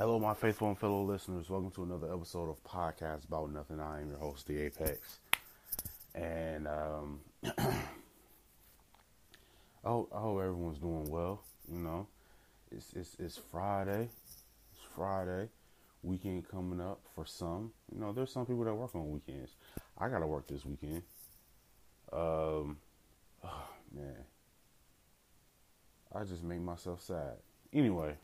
Hello, my faithful and fellow listeners. Welcome to another episode of Podcast About Nothing. I am your host, The Apex. And um, I, hope, I hope everyone's doing well. You know, it's, it's, it's Friday. It's Friday. Weekend coming up for some. You know, there's some people that work on weekends. I got to work this weekend. Um, oh, man. I just make myself sad. Anyway,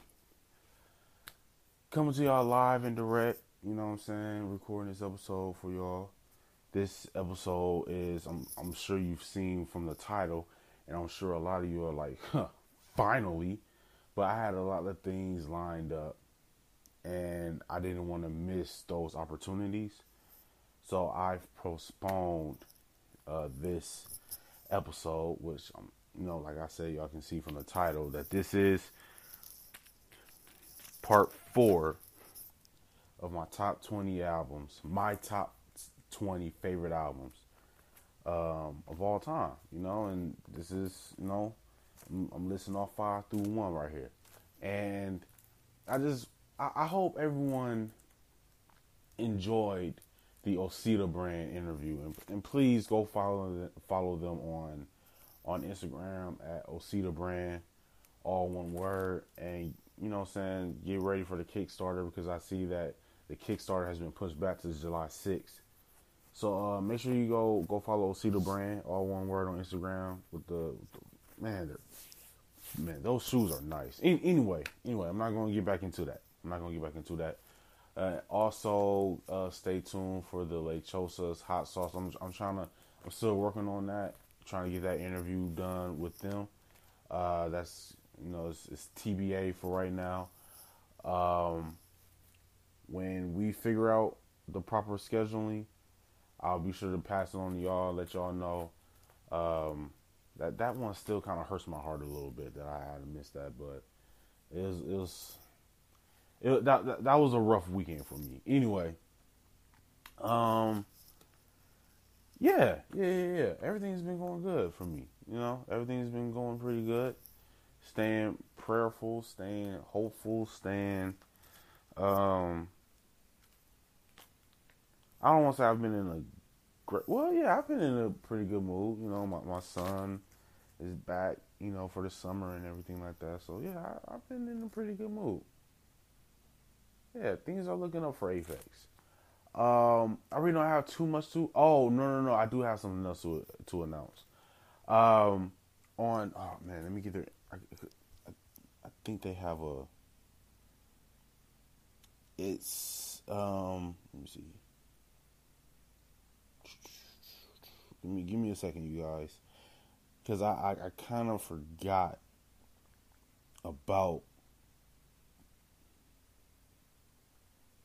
coming to y'all live and direct, you know what I'm saying? Recording this episode for y'all. This episode is, I'm, I'm sure you've seen from the title, and I'm sure a lot of you are like, huh, finally. But I had a lot of things lined up, and I didn't want to miss those opportunities. So I've postponed uh, this episode, which I'm you know, like I said, y'all can see from the title that this is part four of my top 20 albums, my top 20 favorite albums um, of all time, you know, and this is, you know, I'm, I'm off five through one right here. And I just, I, I hope everyone enjoyed the Osita brand interview, and, and please go follow follow them on on Instagram at Osita Brand, all one word. And, you know what I'm saying, get ready for the Kickstarter because I see that the Kickstarter has been pushed back to July 6th. So uh, make sure you go go follow Osita Brand, all one word on Instagram with the, with the man, man, those shoes are nice. In, anyway, anyway, I'm not gonna get back into that. I'm not gonna get back into that. Uh, also, uh, stay tuned for the Lechosa's hot sauce. I'm, I'm trying to, I'm still working on that trying to get that interview done with them. Uh, that's you know it's, it's, TBA for right now. Um, when we figure out the proper scheduling, I'll be sure to pass it on to y'all, let y'all know. Um, that that one still kind of hurts my heart a little bit that I had to miss that, but it was it was it, that, that that was a rough weekend for me. Anyway, um, yeah, yeah, yeah, yeah. Everything's been going good for me. You know, everything's been going pretty good. Staying prayerful, staying hopeful, staying. Um, I don't want to say I've been in a great. Well, yeah, I've been in a pretty good mood. You know, my my son is back. You know, for the summer and everything like that. So yeah, I, I've been in a pretty good mood. Yeah, things are looking up for Apex. Um, I really don't have too much to. Oh no no no! I do have something else to to announce. Um, on oh man, let me get there. I, I, think they have a. It's um. Let me see. Give me give me a second, you guys, because I I, I kind of forgot about.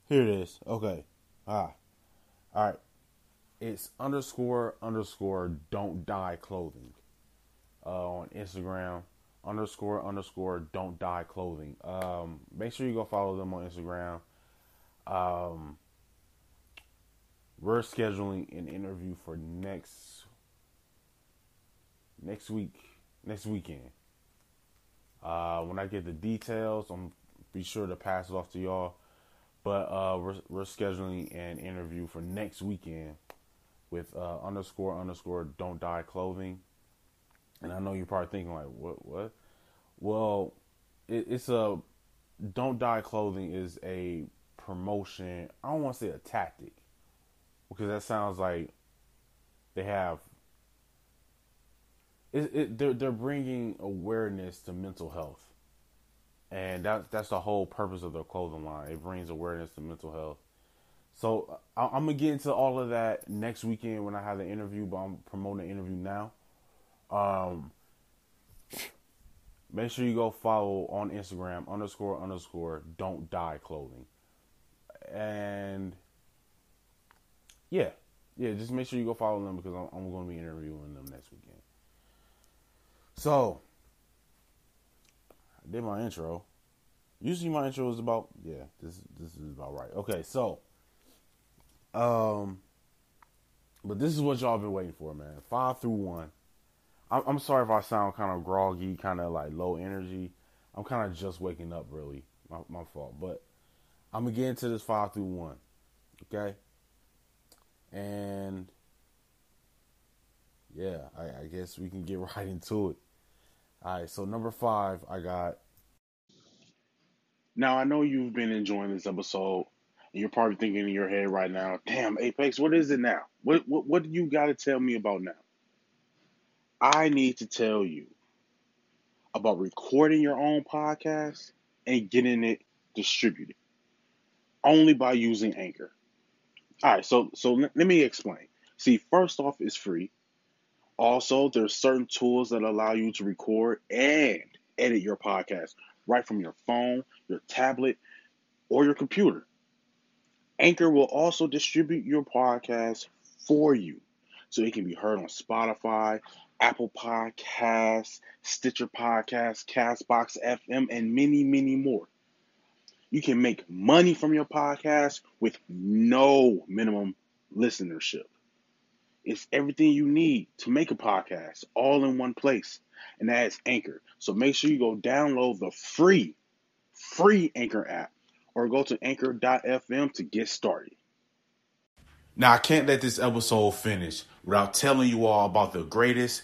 Here it is. Okay. Ah, all right. It's underscore underscore don't die clothing uh, on Instagram. Underscore underscore don't die clothing. Um, make sure you go follow them on Instagram. Um, we're scheduling an interview for next next week, next weekend. Uh, when I get the details, I'm be sure to pass it off to y'all. But uh, we're we're scheduling an interview for next weekend with uh, underscore underscore don't die clothing. And I know you're probably thinking like, what what? Well, it, it's a don't die clothing is a promotion. I don't want to say a tactic because that sounds like they have. It, it, they're they're bringing awareness to mental health and that that's the whole purpose of their clothing line. It brings awareness to mental health. So I, am gonna get into all of that next weekend when I have the interview, but I'm promoting the interview now. Um, make sure you go follow on Instagram underscore underscore don't die clothing, and yeah, yeah, just make sure you go follow them because I'm, I'm going to be interviewing them next weekend. So I did my intro. Usually my intro is about yeah, this this is about right. Okay, so um but this is what y'all been waiting for, man. Five through one. I'm, I'm sorry if I sound kind of groggy, kind of like low energy. I'm kind of just waking up, really. My, my fault. But I'm gonna get into this five through one. Okay. And yeah, I, I guess we can get right into it. All right, so number five, I got. Now I know you've been enjoying this episode, you're probably thinking in your head right now, "Damn, Apex, what is it now? What what what do you got to tell me about now?" I need to tell you about recording your own podcast and getting it distributed only by using Anchor. All right, so so let me explain. See, first off, it's free. Also, there's certain tools that allow you to record and edit your podcast right from your phone, your tablet, or your computer. Anchor will also distribute your podcast for you so it can be heard on Spotify, Apple Podcasts, Stitcher Podcasts, Castbox FM, and many, many more. You can make money from your podcast with no minimum listenership. It's everything you need to make a podcast all in one place, and that is Anchor. So make sure you go download the free, free Anchor app or go to anchor.fm to get started. Now, I can't let this episode finish without telling you all about the greatest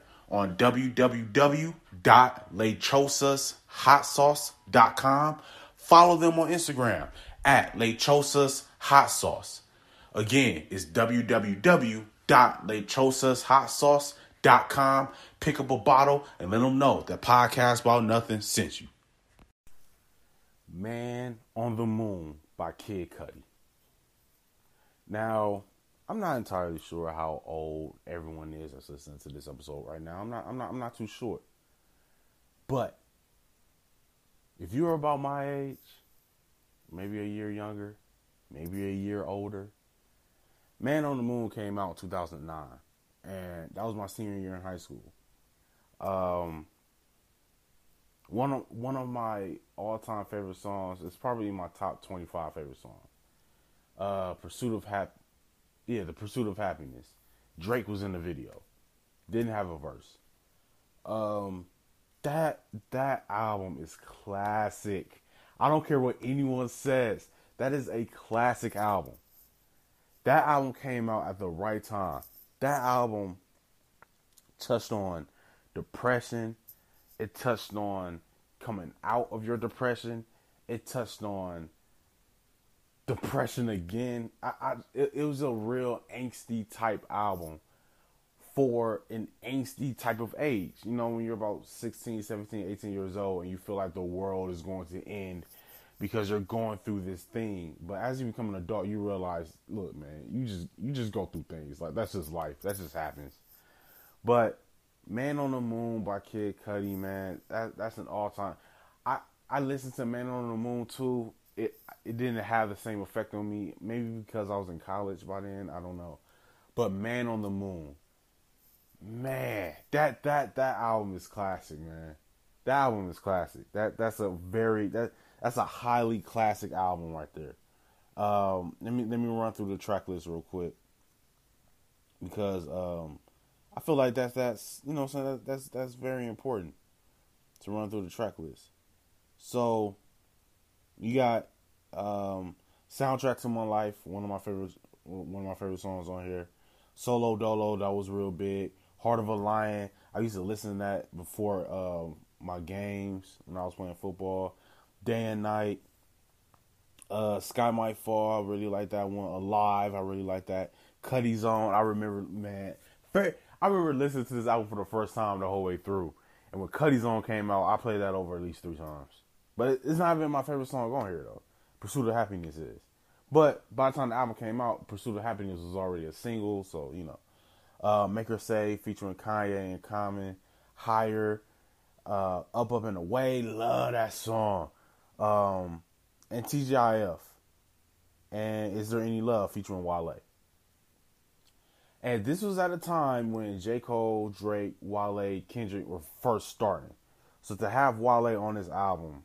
on www.lechosashotsauce.com. Follow them on Instagram at Lechosas Hot Sauce. Again, it's www.lechosashotsauce.com. Pick up a bottle and let them know that Podcast About Nothing sent you. Man on the Moon by Kid Cudi. Now, I'm not entirely sure how old everyone is that's listening to this episode right now. I'm not I'm not I'm not too sure. But if you're about my age, maybe a year younger, maybe a year older, Man on the Moon came out in 2009 and that was my senior year in high school. Um one of one of my all-time favorite songs It's probably my top 25 favorite song. Uh Pursuit of Happiness yeah, The Pursuit of Happiness. Drake was in the video. Didn't have a verse. Um that that album is classic. I don't care what anyone says. That is a classic album. That album came out at the right time. That album touched on depression. It touched on coming out of your depression. It touched on depression again. I, I it, it, was a real angsty type album for an angsty type of age. You know, when you're about 16, 17, 18 years old and you feel like the world is going to end because you're going through this thing. But as you become an adult, you realize, look, man, you just you just go through things. Like that's just life. That just happens. But Man on the Moon by Kid Cudi, man, that, that's an all time. I I listened to Man on the Moon too it it didn't have the same effect on me. Maybe because I was in college by then. I don't know. But Man on the Moon, man, that that that album is classic, man. That album is classic. That that's a very that that's a highly classic album right there. Um, let me let me run through the track list real quick because um, I feel like that's that's you know so that, that's that's very important to run through the track list. So you got um, soundtrack to my life. One of my favorite, one of my favorite songs on here. Solo Dolo, that was real big. Heart of a Lion. I used to listen to that before uh, my games when I was playing football. Day and night. Uh, Sky Might Fall. I really like that one. Alive. I really like that. Cudi Zone. I remember, man. I remember listening to this album for the first time the whole way through. And when Cudi Zone came out, I played that over at least three times. But it's not even my favorite song on here though. Pursuit of Happiness is. But by the time the album came out, Pursuit of Happiness was already a single, so you know. Uh, Make Her Say featuring Kanye and Common, Higher, uh, Up Up and Away, love that song. Um, and TGIF, and Is There Any Love featuring Wale. And this was at a time when J. Cole, Drake, Wale, Kendrick were first starting. So to have Wale on this album,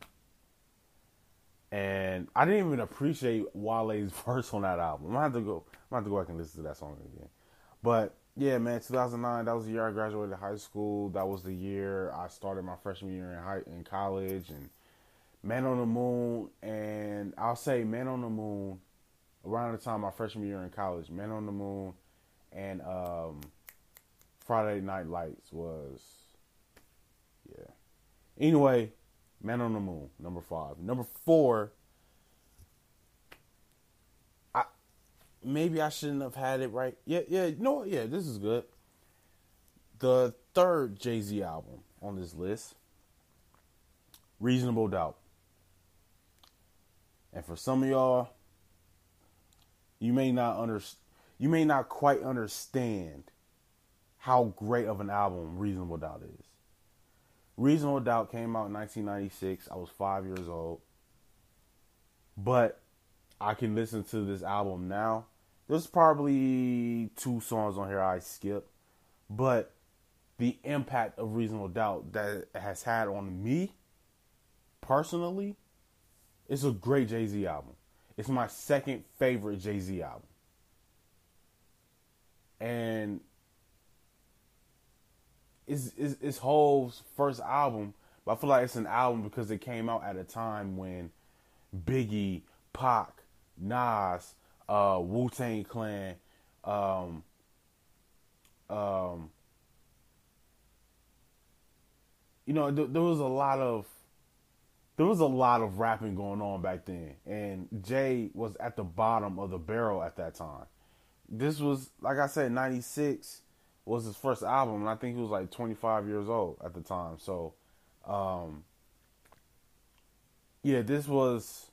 and I didn't even appreciate Wale's verse on that album. I'm gonna have to go. I'm gonna have to go back and listen to that song again. But yeah, man, 2009. That was the year I graduated high school. That was the year I started my freshman year in high in college, and Man on the Moon, and I'll say Man on the Moon around the time my freshman year in college. Man on the Moon and um, Friday Night Lights was yeah. Anyway, Man on the Moon, number five. Number four. I maybe I shouldn't have had it right. Yeah, yeah, no, yeah, this is good. The third Jay Z album on this list, Reasonable Doubt. And for some of y'all, you may not understand you may not quite understand how great of an album Reasonable Doubt is. Reasonable Doubt came out in 1996. I was five years old. But I can listen to this album now. There's probably two songs on here I skip. But the impact of Reasonable Doubt that has had on me personally, it's a great Jay Z album. It's my second favorite Jay Z album and it's, it's, it's first album, but I feel like it's an album because it came out at a time when Biggie, Pac, Nas, uh, Wu Tang Clan, um, um, you know, th- there was a lot of there was a lot of rapping going on back then, and Jay was at the bottom of the barrel at that time. This was like I said, '96 was his first album, and I think he was like 25 years old at the time. So, um, yeah, this was.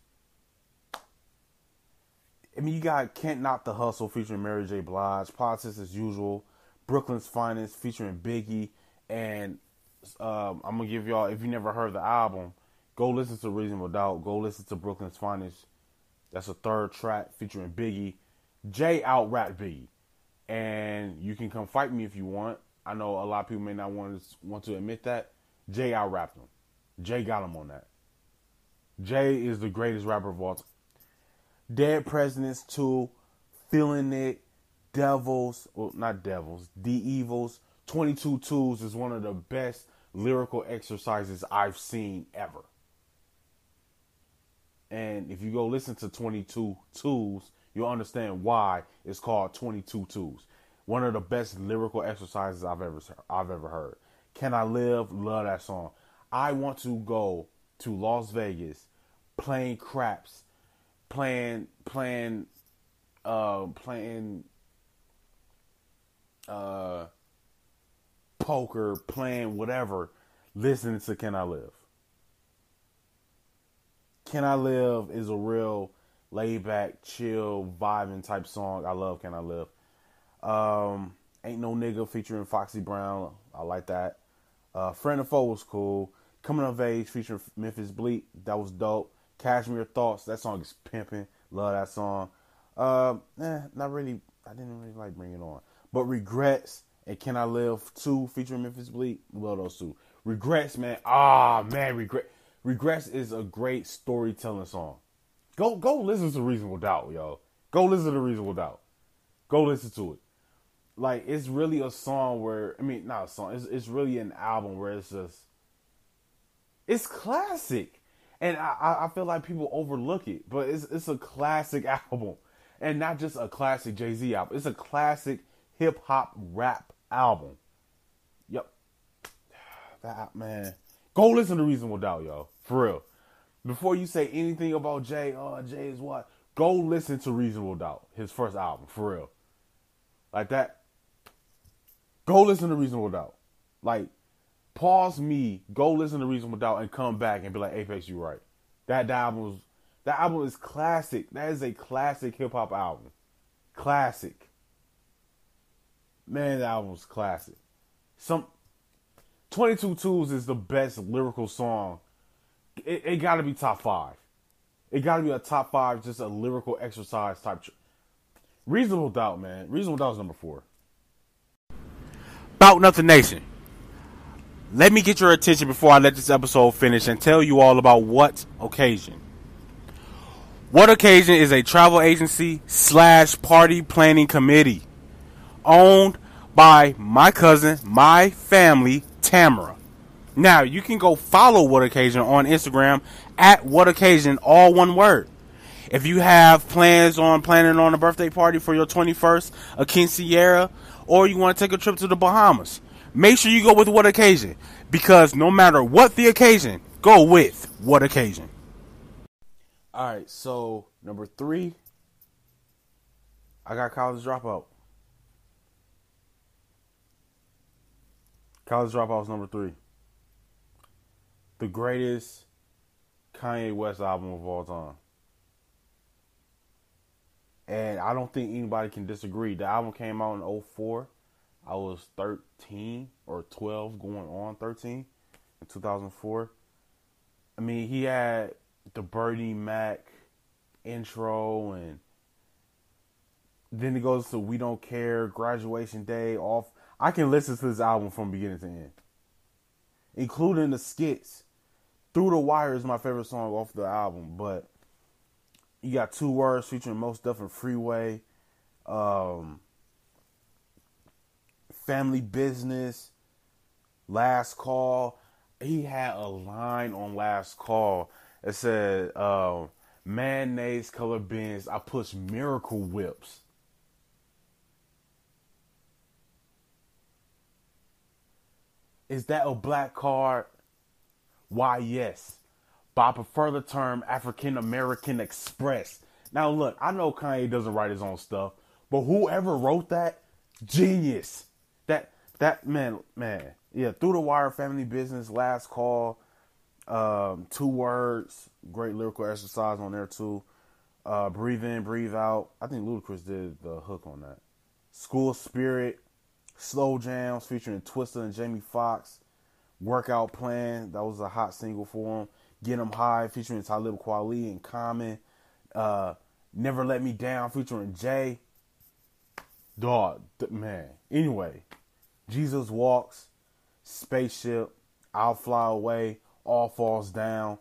I mean, you got Can't Knock the Hustle featuring Mary J. Blige, Politics as Usual, Brooklyn's Finest featuring Biggie, and um, I'm gonna give y'all if you never heard the album, go listen to Reasonable Doubt, go listen to Brooklyn's Finest. That's a third track featuring Biggie Jay out rap Biggie, and you can come fight me if you want. I know a lot of people may not want to want to admit that. Jay out rapped him. Jay got him on that. Jay is the greatest rapper of all time. Dead Presidents 2, Feeling It, Devils, well, not Devils, The Evils, 22 Two's is one of the best lyrical exercises I've seen ever. And if you go listen to 22 Two's, you'll understand why it's called 22 Two's. One of the best lyrical exercises I've ever I've ever heard. Can I live? Love that song. I want to go to Las Vegas, playing craps, playing playing uh playing uh poker, playing whatever, listening to Can I Live. Can I Live is a real laid back, chill, vibing type song. I love Can I Live. Um, Ain't No Nigga featuring Foxy Brown. I like that. Uh, Friend or Foe was cool. Coming of Age featuring Memphis Bleek. That was dope. Cashmere Thoughts. That song is pimping. Love that song. Uh, eh, not really. I didn't really like Bring It On. But Regrets and Can I Live 2 featuring Memphis Bleek. Love those two. Regrets, man. Ah, man. Regret. Regrets is a great storytelling song. Go go listen to Reasonable Doubt, yo. Go listen to Reasonable Doubt. Go listen to it. Like it's really a song where I mean not a song. It's it's really an album where it's just it's classic, and I I feel like people overlook it, but it's it's a classic album, and not just a classic Jay Z album. It's a classic hip hop rap album. Yep. That man. Go listen to Reasonable Doubt, yo. For real before you say anything about Jay, oh Jay is what? Go listen to Reasonable Doubt, his first album, for real. Like that. Go listen to Reasonable Doubt. Like, pause me, go listen to Reasonable Doubt, and come back and be like, Apex, you right. That, that album was that album is classic. That is a classic hip hop album. Classic. Man, that album's classic. Some 22 Two's is the best lyrical song it, it got to be top five. It got to be a top five, just a lyrical exercise type. Tr- Reasonable doubt, man. Reasonable doubt is number four. About Nothing Nation. Let me get your attention before I let this episode finish and tell you all about What Occasion. What Occasion is a travel agency slash party planning committee owned by my cousin, my family, Tamara. Now you can go follow What Occasion on Instagram at What Occasion, all one word. If you have plans on planning on a birthday party for your 21st, a quinceañera, or you want to take a trip to the Bahamas, make sure you go with What Occasion because no matter what the occasion, go with What Occasion. All right, so number three, I got college dropout. College dropout is number three. The greatest Kanye West album of all time. And I don't think anybody can disagree. The album came out in 04. I was 13 or 12 going on 13 in 2004. I mean, he had the Bernie Mac intro and then it goes to We Don't Care, Graduation Day, off. I can listen to this album from beginning to end, including the skits. Through the Wire is my favorite song off the album, but you got two words featuring Mos and Freeway, um, Family Business, Last Call. He had a line on Last Call that said, uh, "Mayonnaise color Benz, I push miracle whips." Is that a black card? Why, yes. But I prefer the term African American Express. Now, look, I know Kanye doesn't write his own stuff, but whoever wrote that, genius. That that man, man, yeah. Through the wire, family business, last call, um, two words, great lyrical exercise on there too. Uh, breathe in, breathe out. I think Ludacris did the hook on that. School spirit, slow jams featuring Twista and Jamie Foxx. Workout plan that was a hot single for him. Get Get 'em high featuring Talib Kweli and Common. Uh, Never Let Me Down featuring Jay. Dog, man. Anyway, Jesus Walks, Spaceship, I'll Fly Away, All Falls Down.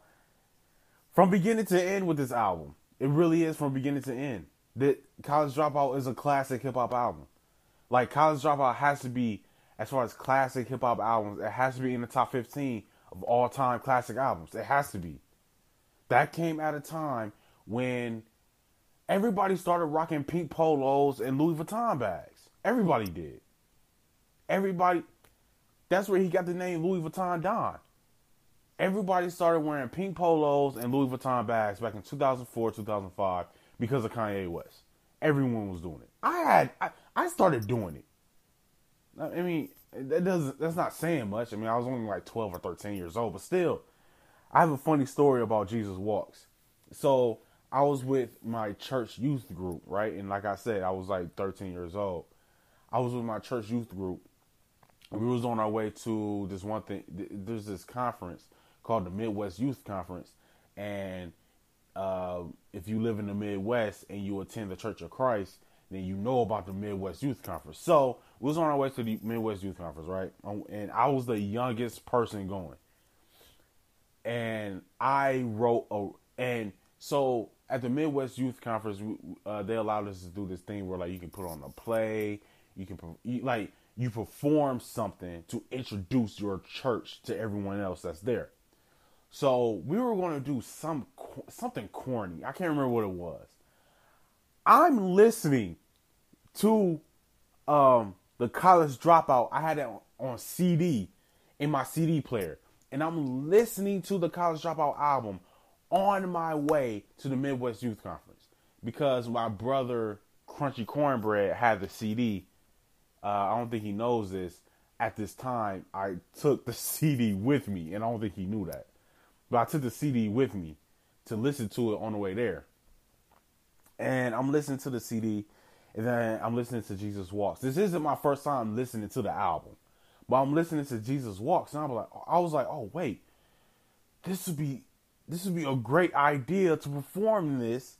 From beginning to end with this album, it really is from beginning to end. That College Dropout is a classic hip hop album. Like College Dropout has to be, as far as classic hip hop albums, it has to be in the top 15 of all time classic albums. It has to be. That came at a time when everybody started rocking pink polos and Louis Vuitton bags. Everybody did. Everybody. That's where he got the name Louis Vuitton Don. Everybody started wearing pink polos and Louis Vuitton bags back in 2004, 2005 because of Kanye West. Everyone was doing it. I had I, I started doing it. I mean, that doesn't that's not saying much. I mean, I was only like 12 or 13 years old, but still I have a funny story about Jesus Walks. So, I was with my church youth group, right? And like I said, I was like 13 years old. I was with my church youth group. We was on our way to this one thing. There's this conference called the Midwest Youth Conference, and uh, if you live in the Midwest and you attend the Church of Christ, then you know about the Midwest Youth Conference. So we was on our way to the Midwest Youth Conference, right? Um, and I was the youngest person going, and I wrote a and so at the Midwest Youth Conference, uh, they allowed us to do this thing where like you can put on a play, you can like you perform something to introduce your church to everyone else that's there. So we were going to do some something corny. I can't remember what it was. I'm listening to um, the college dropout. I had it on, CD in my CD player, and I'm listening to the college dropout album on my way to the Midwest Youth Conference because my brother Crunchy Cornbread had the CD. Uh, I don't think he knows this. At this time, I took the CD with me, and I don't think he knew that. But I took the CD with me to listen to it on the way there. And I'm listening to the CD, and then I'm listening to Jesus Walks. This isn't my first time listening to the album, but I'm listening to Jesus Walks, and I'm like, I was like, oh wait, this would be this would be a great idea to perform this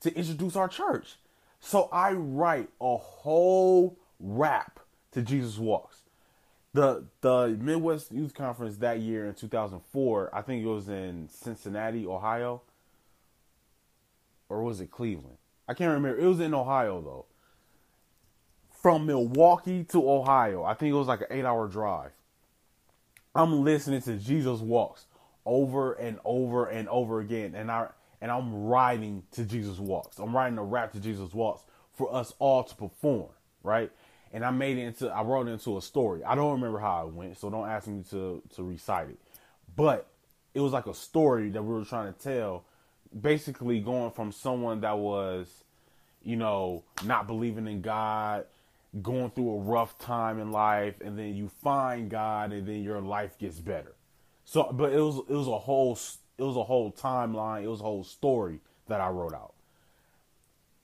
to introduce our church. So I write a whole rap to Jesus Walks. The the Midwest Youth Conference that year in 2004, I think it was in Cincinnati, Ohio. Or was it Cleveland? I can't remember. It was in Ohio though. From Milwaukee to Ohio, I think it was like an eight hour drive. I'm listening to Jesus Walks over and over and over again, and I and I'm writing to Jesus Walks. I'm writing a rap to Jesus Walks for us all to perform, right? And I made it into I wrote it into a story. I don't remember how it went, so don't ask me to to recite it. But it was like a story that we were trying to tell, basically going from someone that was, you know, not believing in God, going through a rough time in life, and then you find God, and then your life gets better. So, but it was it was a whole it was a whole timeline. It was a whole story that I wrote out.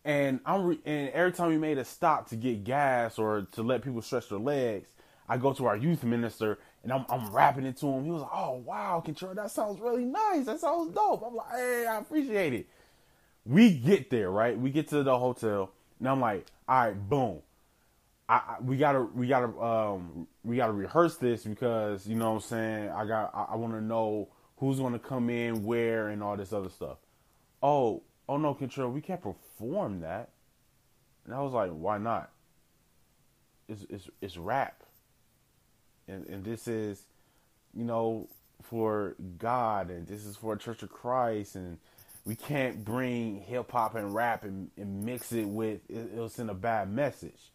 And I'm re- and every time we made a stop to get gas or to let people stretch their legs, I go to our youth minister and I'm, I'm rapping it to him. He was like, "Oh wow, Control, that sounds really nice. That sounds dope." I'm like, "Hey, I appreciate it." We get there, right? We get to the hotel, and I'm like, "All right, boom." I, I, we gotta we gotta um we gotta rehearse this because you know what I'm saying I got I, I want to know who's gonna come in where and all this other stuff. Oh oh no, control we can't perform that. And I was like, why not? It's it's it's rap, and and this is, you know, for God and this is for Church of Christ and we can't bring hip hop and rap and, and mix it with it, it'll send a bad message.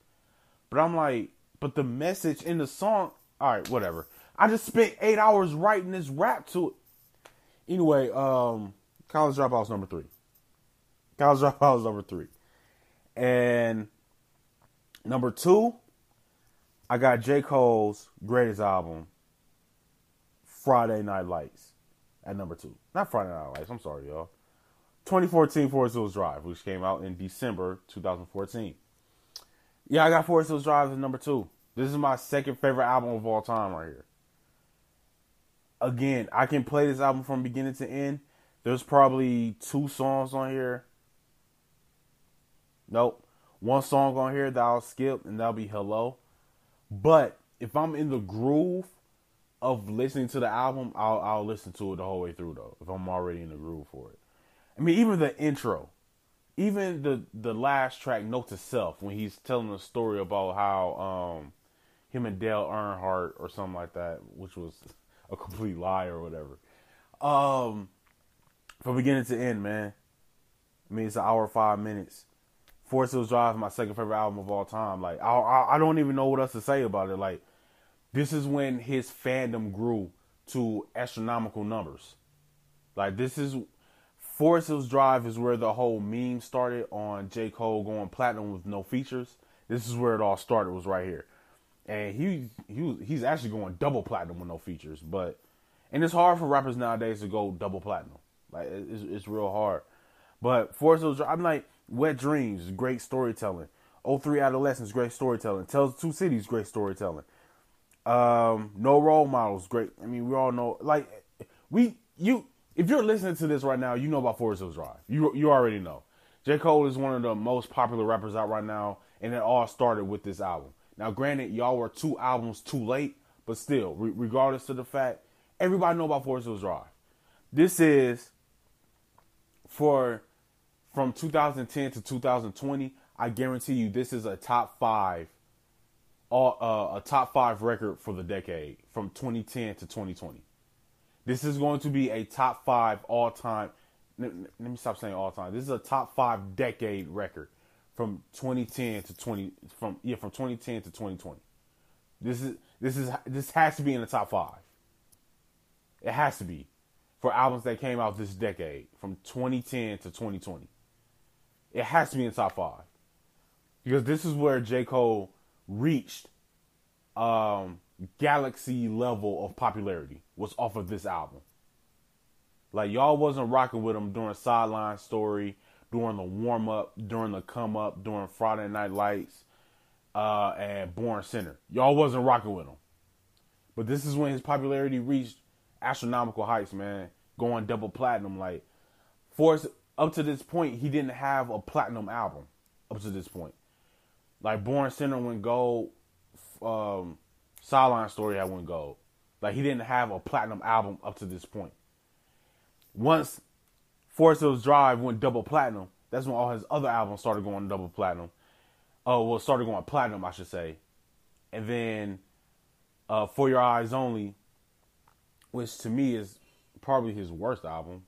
But I'm like, but the message in the song, all right, whatever. I just spent eight hours writing this rap to it. Anyway, um, college dropouts number three. College dropouts number three, and number two, I got J Cole's greatest album, Friday Night Lights, at number two. Not Friday Night Lights. I'm sorry, y'all. 2014 Forest Hills Drive, which came out in December 2014. Yeah, I got Forest Hills Drive as number two. This is my second favorite album of all time right here. Again, I can play this album from beginning to end. There's probably two songs on here. Nope. One song on here that I'll skip, and that'll be Hello. But if I'm in the groove of listening to the album, I'll, I'll listen to it the whole way through, though, if I'm already in the groove for it. I mean, even the intro even the the last track, Note to Self, when he's telling a story about how um, him and Dale Earnhardt or something like that, which was a complete lie or whatever. Um, from beginning to end, man. I mean, it's an hour five minutes. Forest Hills Drive, my second favorite album of all time. Like, I, I I don't even know what else to say about it. Like, this is when his fandom grew to astronomical numbers. Like, this is Forest Hills Drive is where the whole meme started on J. Cole going platinum with no features. This is where it all started, was right here. And he he he's actually going double platinum with no features. But and it's hard for rappers nowadays to go double platinum. Like it's, it's real hard. But Forest Hills Drive, I'm like Wet Dreams, great storytelling. 03 Adolescence, great storytelling. Tells Two Cities, great storytelling. Um, no role models, great. I mean, we all know like we you if you're listening to this right now, you know about Forest Hills Drive. You you already know. J. Cole is one of the most popular rappers out right now, and it all started with this album. Now, granted, y'all were two albums too late, but still, re- regardless of the fact, everybody know about Forest Hills Drive. This is for from 2010 to 2020. I guarantee you, this is a top five, uh, a top five record for the decade from 2010 to 2020. This is going to be a top five all time. Let me stop saying all time. This is a top five decade record from 2010 to 20 from yeah from 2010 to 2020. This is this is this has to be in the top five. It has to be for albums that came out this decade from 2010 to 2020. It has to be in top five because this is where J Cole reached um, galaxy level of popularity was off of this album. Like y'all wasn't rocking with him during Sideline Story, during the warm up, during the come up, during Friday Night Lights, uh, and Born Sinner. Y'all wasn't rocking with him. But this is when his popularity reached astronomical heights, man. going double platinum. Like Forest, up to this point, he didn't have a platinum album. Up to this point, like Born Sinner went gold. Um, Sideline Story had went gold. Like he didn't have a platinum album up to this point. Once Forest Hills Drive went double platinum, that's when all his other albums started going double platinum. Oh, well, started going platinum, I should say. And then uh, For Your Eyes Only, which to me is probably his worst album.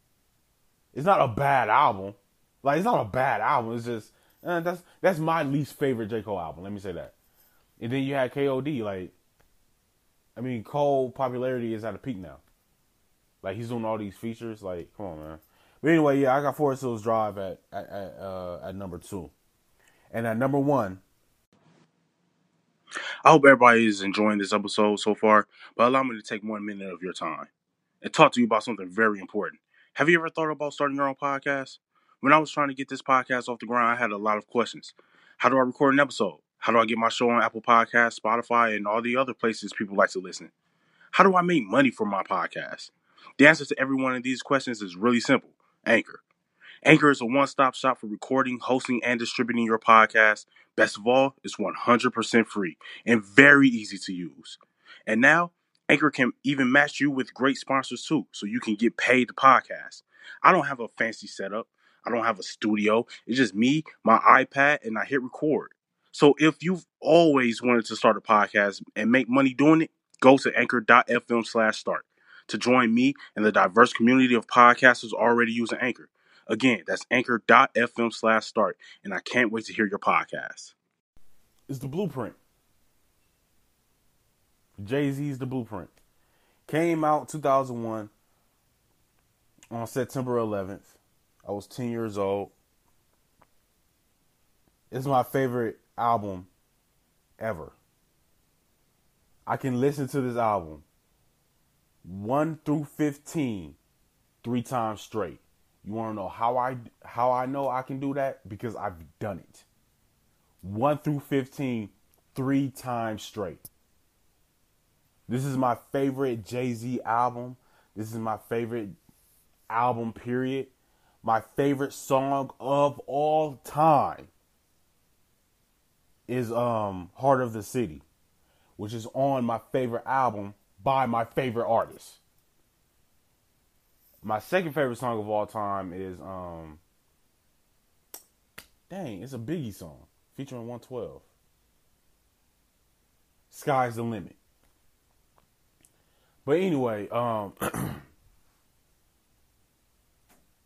It's not a bad album. Like it's not a bad album. It's just uh, that's that's my least favorite J Cole album. Let me say that. And then you had K.O.D. Like, I mean, Cole popularity is at a peak now. Like he's doing all these features. Like, come on, man. But anyway, yeah, I got Forest Hills Drive at at at, uh, at number two, and at number one. I hope everybody is enjoying this episode so far, but allow me to take one minute of your time and talk to you about something very important. Have you ever thought about starting your own podcast? When I was trying to get this podcast off the ground, I had a lot of questions. How do I record an episode? How do I get my show on Apple Podcasts, Spotify, and all the other places people like to listen? How do I make money for my podcast? The answer to every one of these questions is really simple Anchor. Anchor is a one stop shop for recording, hosting, and distributing your podcast. Best of all, it's 100% free and very easy to use. And now, Anchor can even match you with great sponsors too, so you can get paid to podcast. I don't have a fancy setup, I don't have a studio. It's just me, my iPad, and I hit record. So if you've always wanted to start a podcast and make money doing it, go to anchor.fm slash start to join me and the diverse community of podcasters already using Anchor. Again, that's anchor.fm slash start, and I can't wait to hear your podcast. It's the blueprint. Jay Z's The Blueprint. Came out 2001 on September 11th. I was 10 years old. It's my favorite album ever. I can listen to this album 1 through 15 three times straight. You want to know how I how I know I can do that because I've done it. 1 through 15 three times straight. This is my favorite Jay-Z album. This is my favorite album period. My favorite song of all time is um Heart of the City, which is on my favorite album by my favorite artist. My second favorite song of all time is um dang, it's a Biggie song featuring 112. Sky's the limit. But anyway, um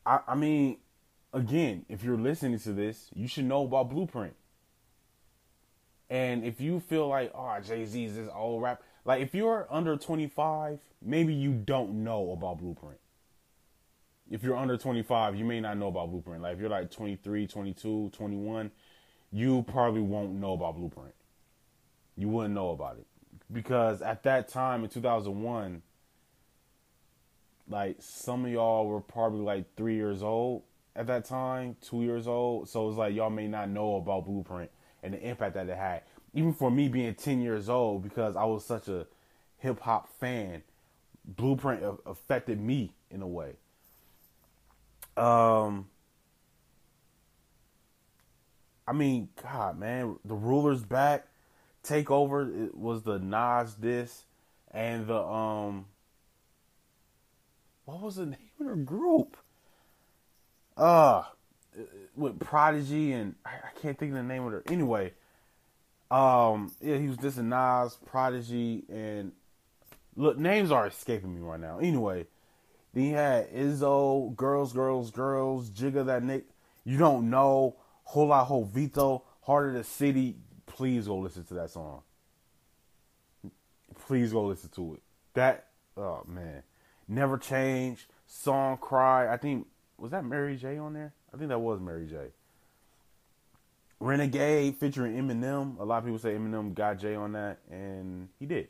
I I mean again, if you're listening to this, you should know about Blueprint. And if you feel like, oh, Jay Z is this old rap, like if you're under 25, maybe you don't know about Blueprint. If you're under 25, you may not know about Blueprint. Like if you're like 23, 22, 21, you probably won't know about Blueprint. You wouldn't know about it. Because at that time in 2001, like some of y'all were probably like three years old at that time, two years old. So it's like y'all may not know about Blueprint and the impact that it had. Even for me being 10 years old, because I was such a hip hop fan, Blueprint affected me in a way. Um, I mean, God, man, the ruler's back. Takeover it was the Nas this and the um, what was the name of the group? Uh, with Prodigy and I, can't think of the name of her. Anyway, um, yeah, he was this and Nas, Prodigy, and look, names are escaping me right now. Anyway, then you had Izzo, Girls, Girls, Girls, Jigga that Nick. You don't know, Hola Hovito, Heart of the City. Please go listen to that song. Please go listen to it. That, oh man, Never Change, Song Cry. I think was that Mary J on there? I think that was Mary J. Renegade featuring Eminem. A lot of people say Eminem got Jay on that, and he did.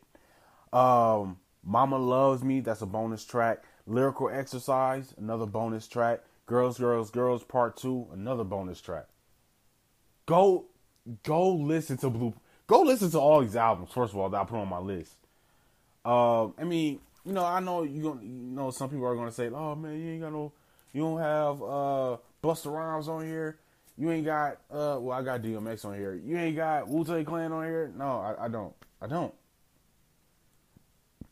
Um, Mama Loves Me, that's a bonus track. Lyrical Exercise, another bonus track. Girls, Girls, Girls Part 2, another bonus track. Go go listen to Blue go listen to all these albums, first of all, that I put on my list. Um, I mean, you know, I know you gonna, you know, some people are gonna say, "Oh man, you ain't got no, you don't have uh Busta Rhymes on here. You ain't got uh, well, I got DMX on here. You ain't got Wu Tang Clan on here. No, I, I don't. I don't.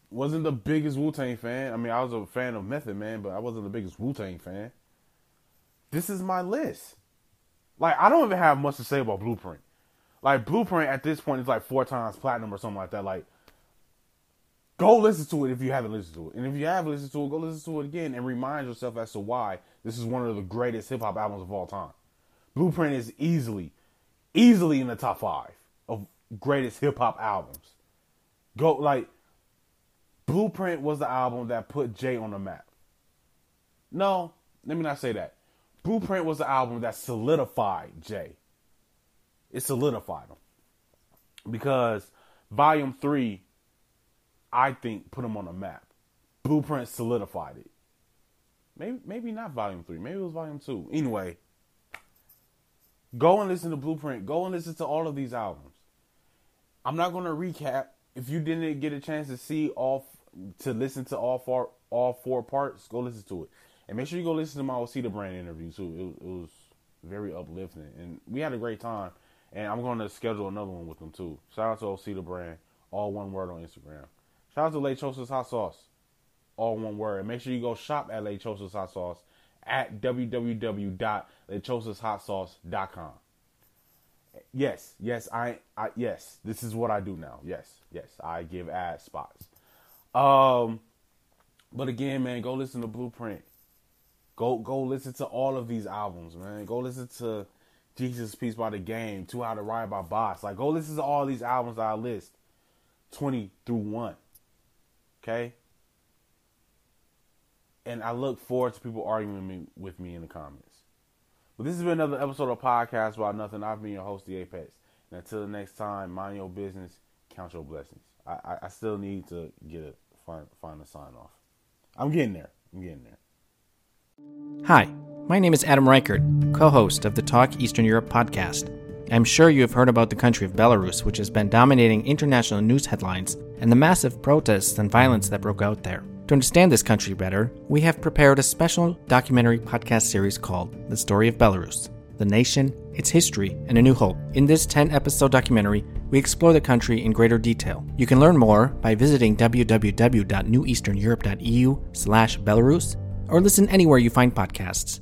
Wasn't the biggest Wu Tang fan. I mean, I was a fan of Method Man, but I wasn't the biggest Wu Tang fan. This is my list. Like, I don't even have much to say about Blueprint. Like, Blueprint at this point is like four times platinum or something like that. Like, go listen to it if you haven't listened to it. And if you have listened to it, go listen to it again and remind yourself as to why this is one of the greatest hip hop albums of all time. Blueprint is easily, easily in the top five of greatest hip hop albums. Go like Blueprint was the album that put Jay on the map. No, let me not say that. Blueprint was the album that solidified Jay. It solidified him. Because Volume 3, I think, put him on the map. Blueprint solidified it. Maybe maybe not Volume 3. Maybe it was Volume 2. Anyway, go and listen to Blueprint. Go and listen to all of these albums. I'm not going to recap. If you didn't get a chance to see all to listen to all four all four parts, go listen to it, and make sure you go listen to my Osita Brand interview too. It, it was very uplifting, and we had a great time. And I'm going to schedule another one with them too. Shout out to Osita Brand, all one word on Instagram. Shout out to Lechosa's Hot Sauce, all one word. And make sure you go shop at Lechosa's Hot Sauce at www.lechosashotsauce.com. Yes, yes, I, I, yes, this is what I do now. Yes, yes, I give ad spots. Um, but again, man, go listen to Blueprint. Go, go listen to all of these albums, man. Go listen to Jesus Piece by the Game, Too How to Ride by Boss. Like, go listen to all these albums I list, twenty through one. Okay. And I look forward to people arguing with me, with me in the comments. But this has been another episode of Podcast About Nothing. I've been your host, the Apex. And until the next time, mind your business, count your blessings. I, I, I still need to get a find find a sign off. I'm getting there. I'm getting there. Hi, my name is Adam Reichardt, co host of the Talk Eastern Europe podcast. I'm sure you have heard about the country of Belarus, which has been dominating international news headlines, and the massive protests and violence that broke out there. To understand this country better, we have prepared a special documentary podcast series called The Story of Belarus The Nation, Its History, and a New Hope. In this 10 episode documentary, we explore the country in greater detail. You can learn more by visiting www.neweasterneurope.eu slash Belarus or listen anywhere you find podcasts.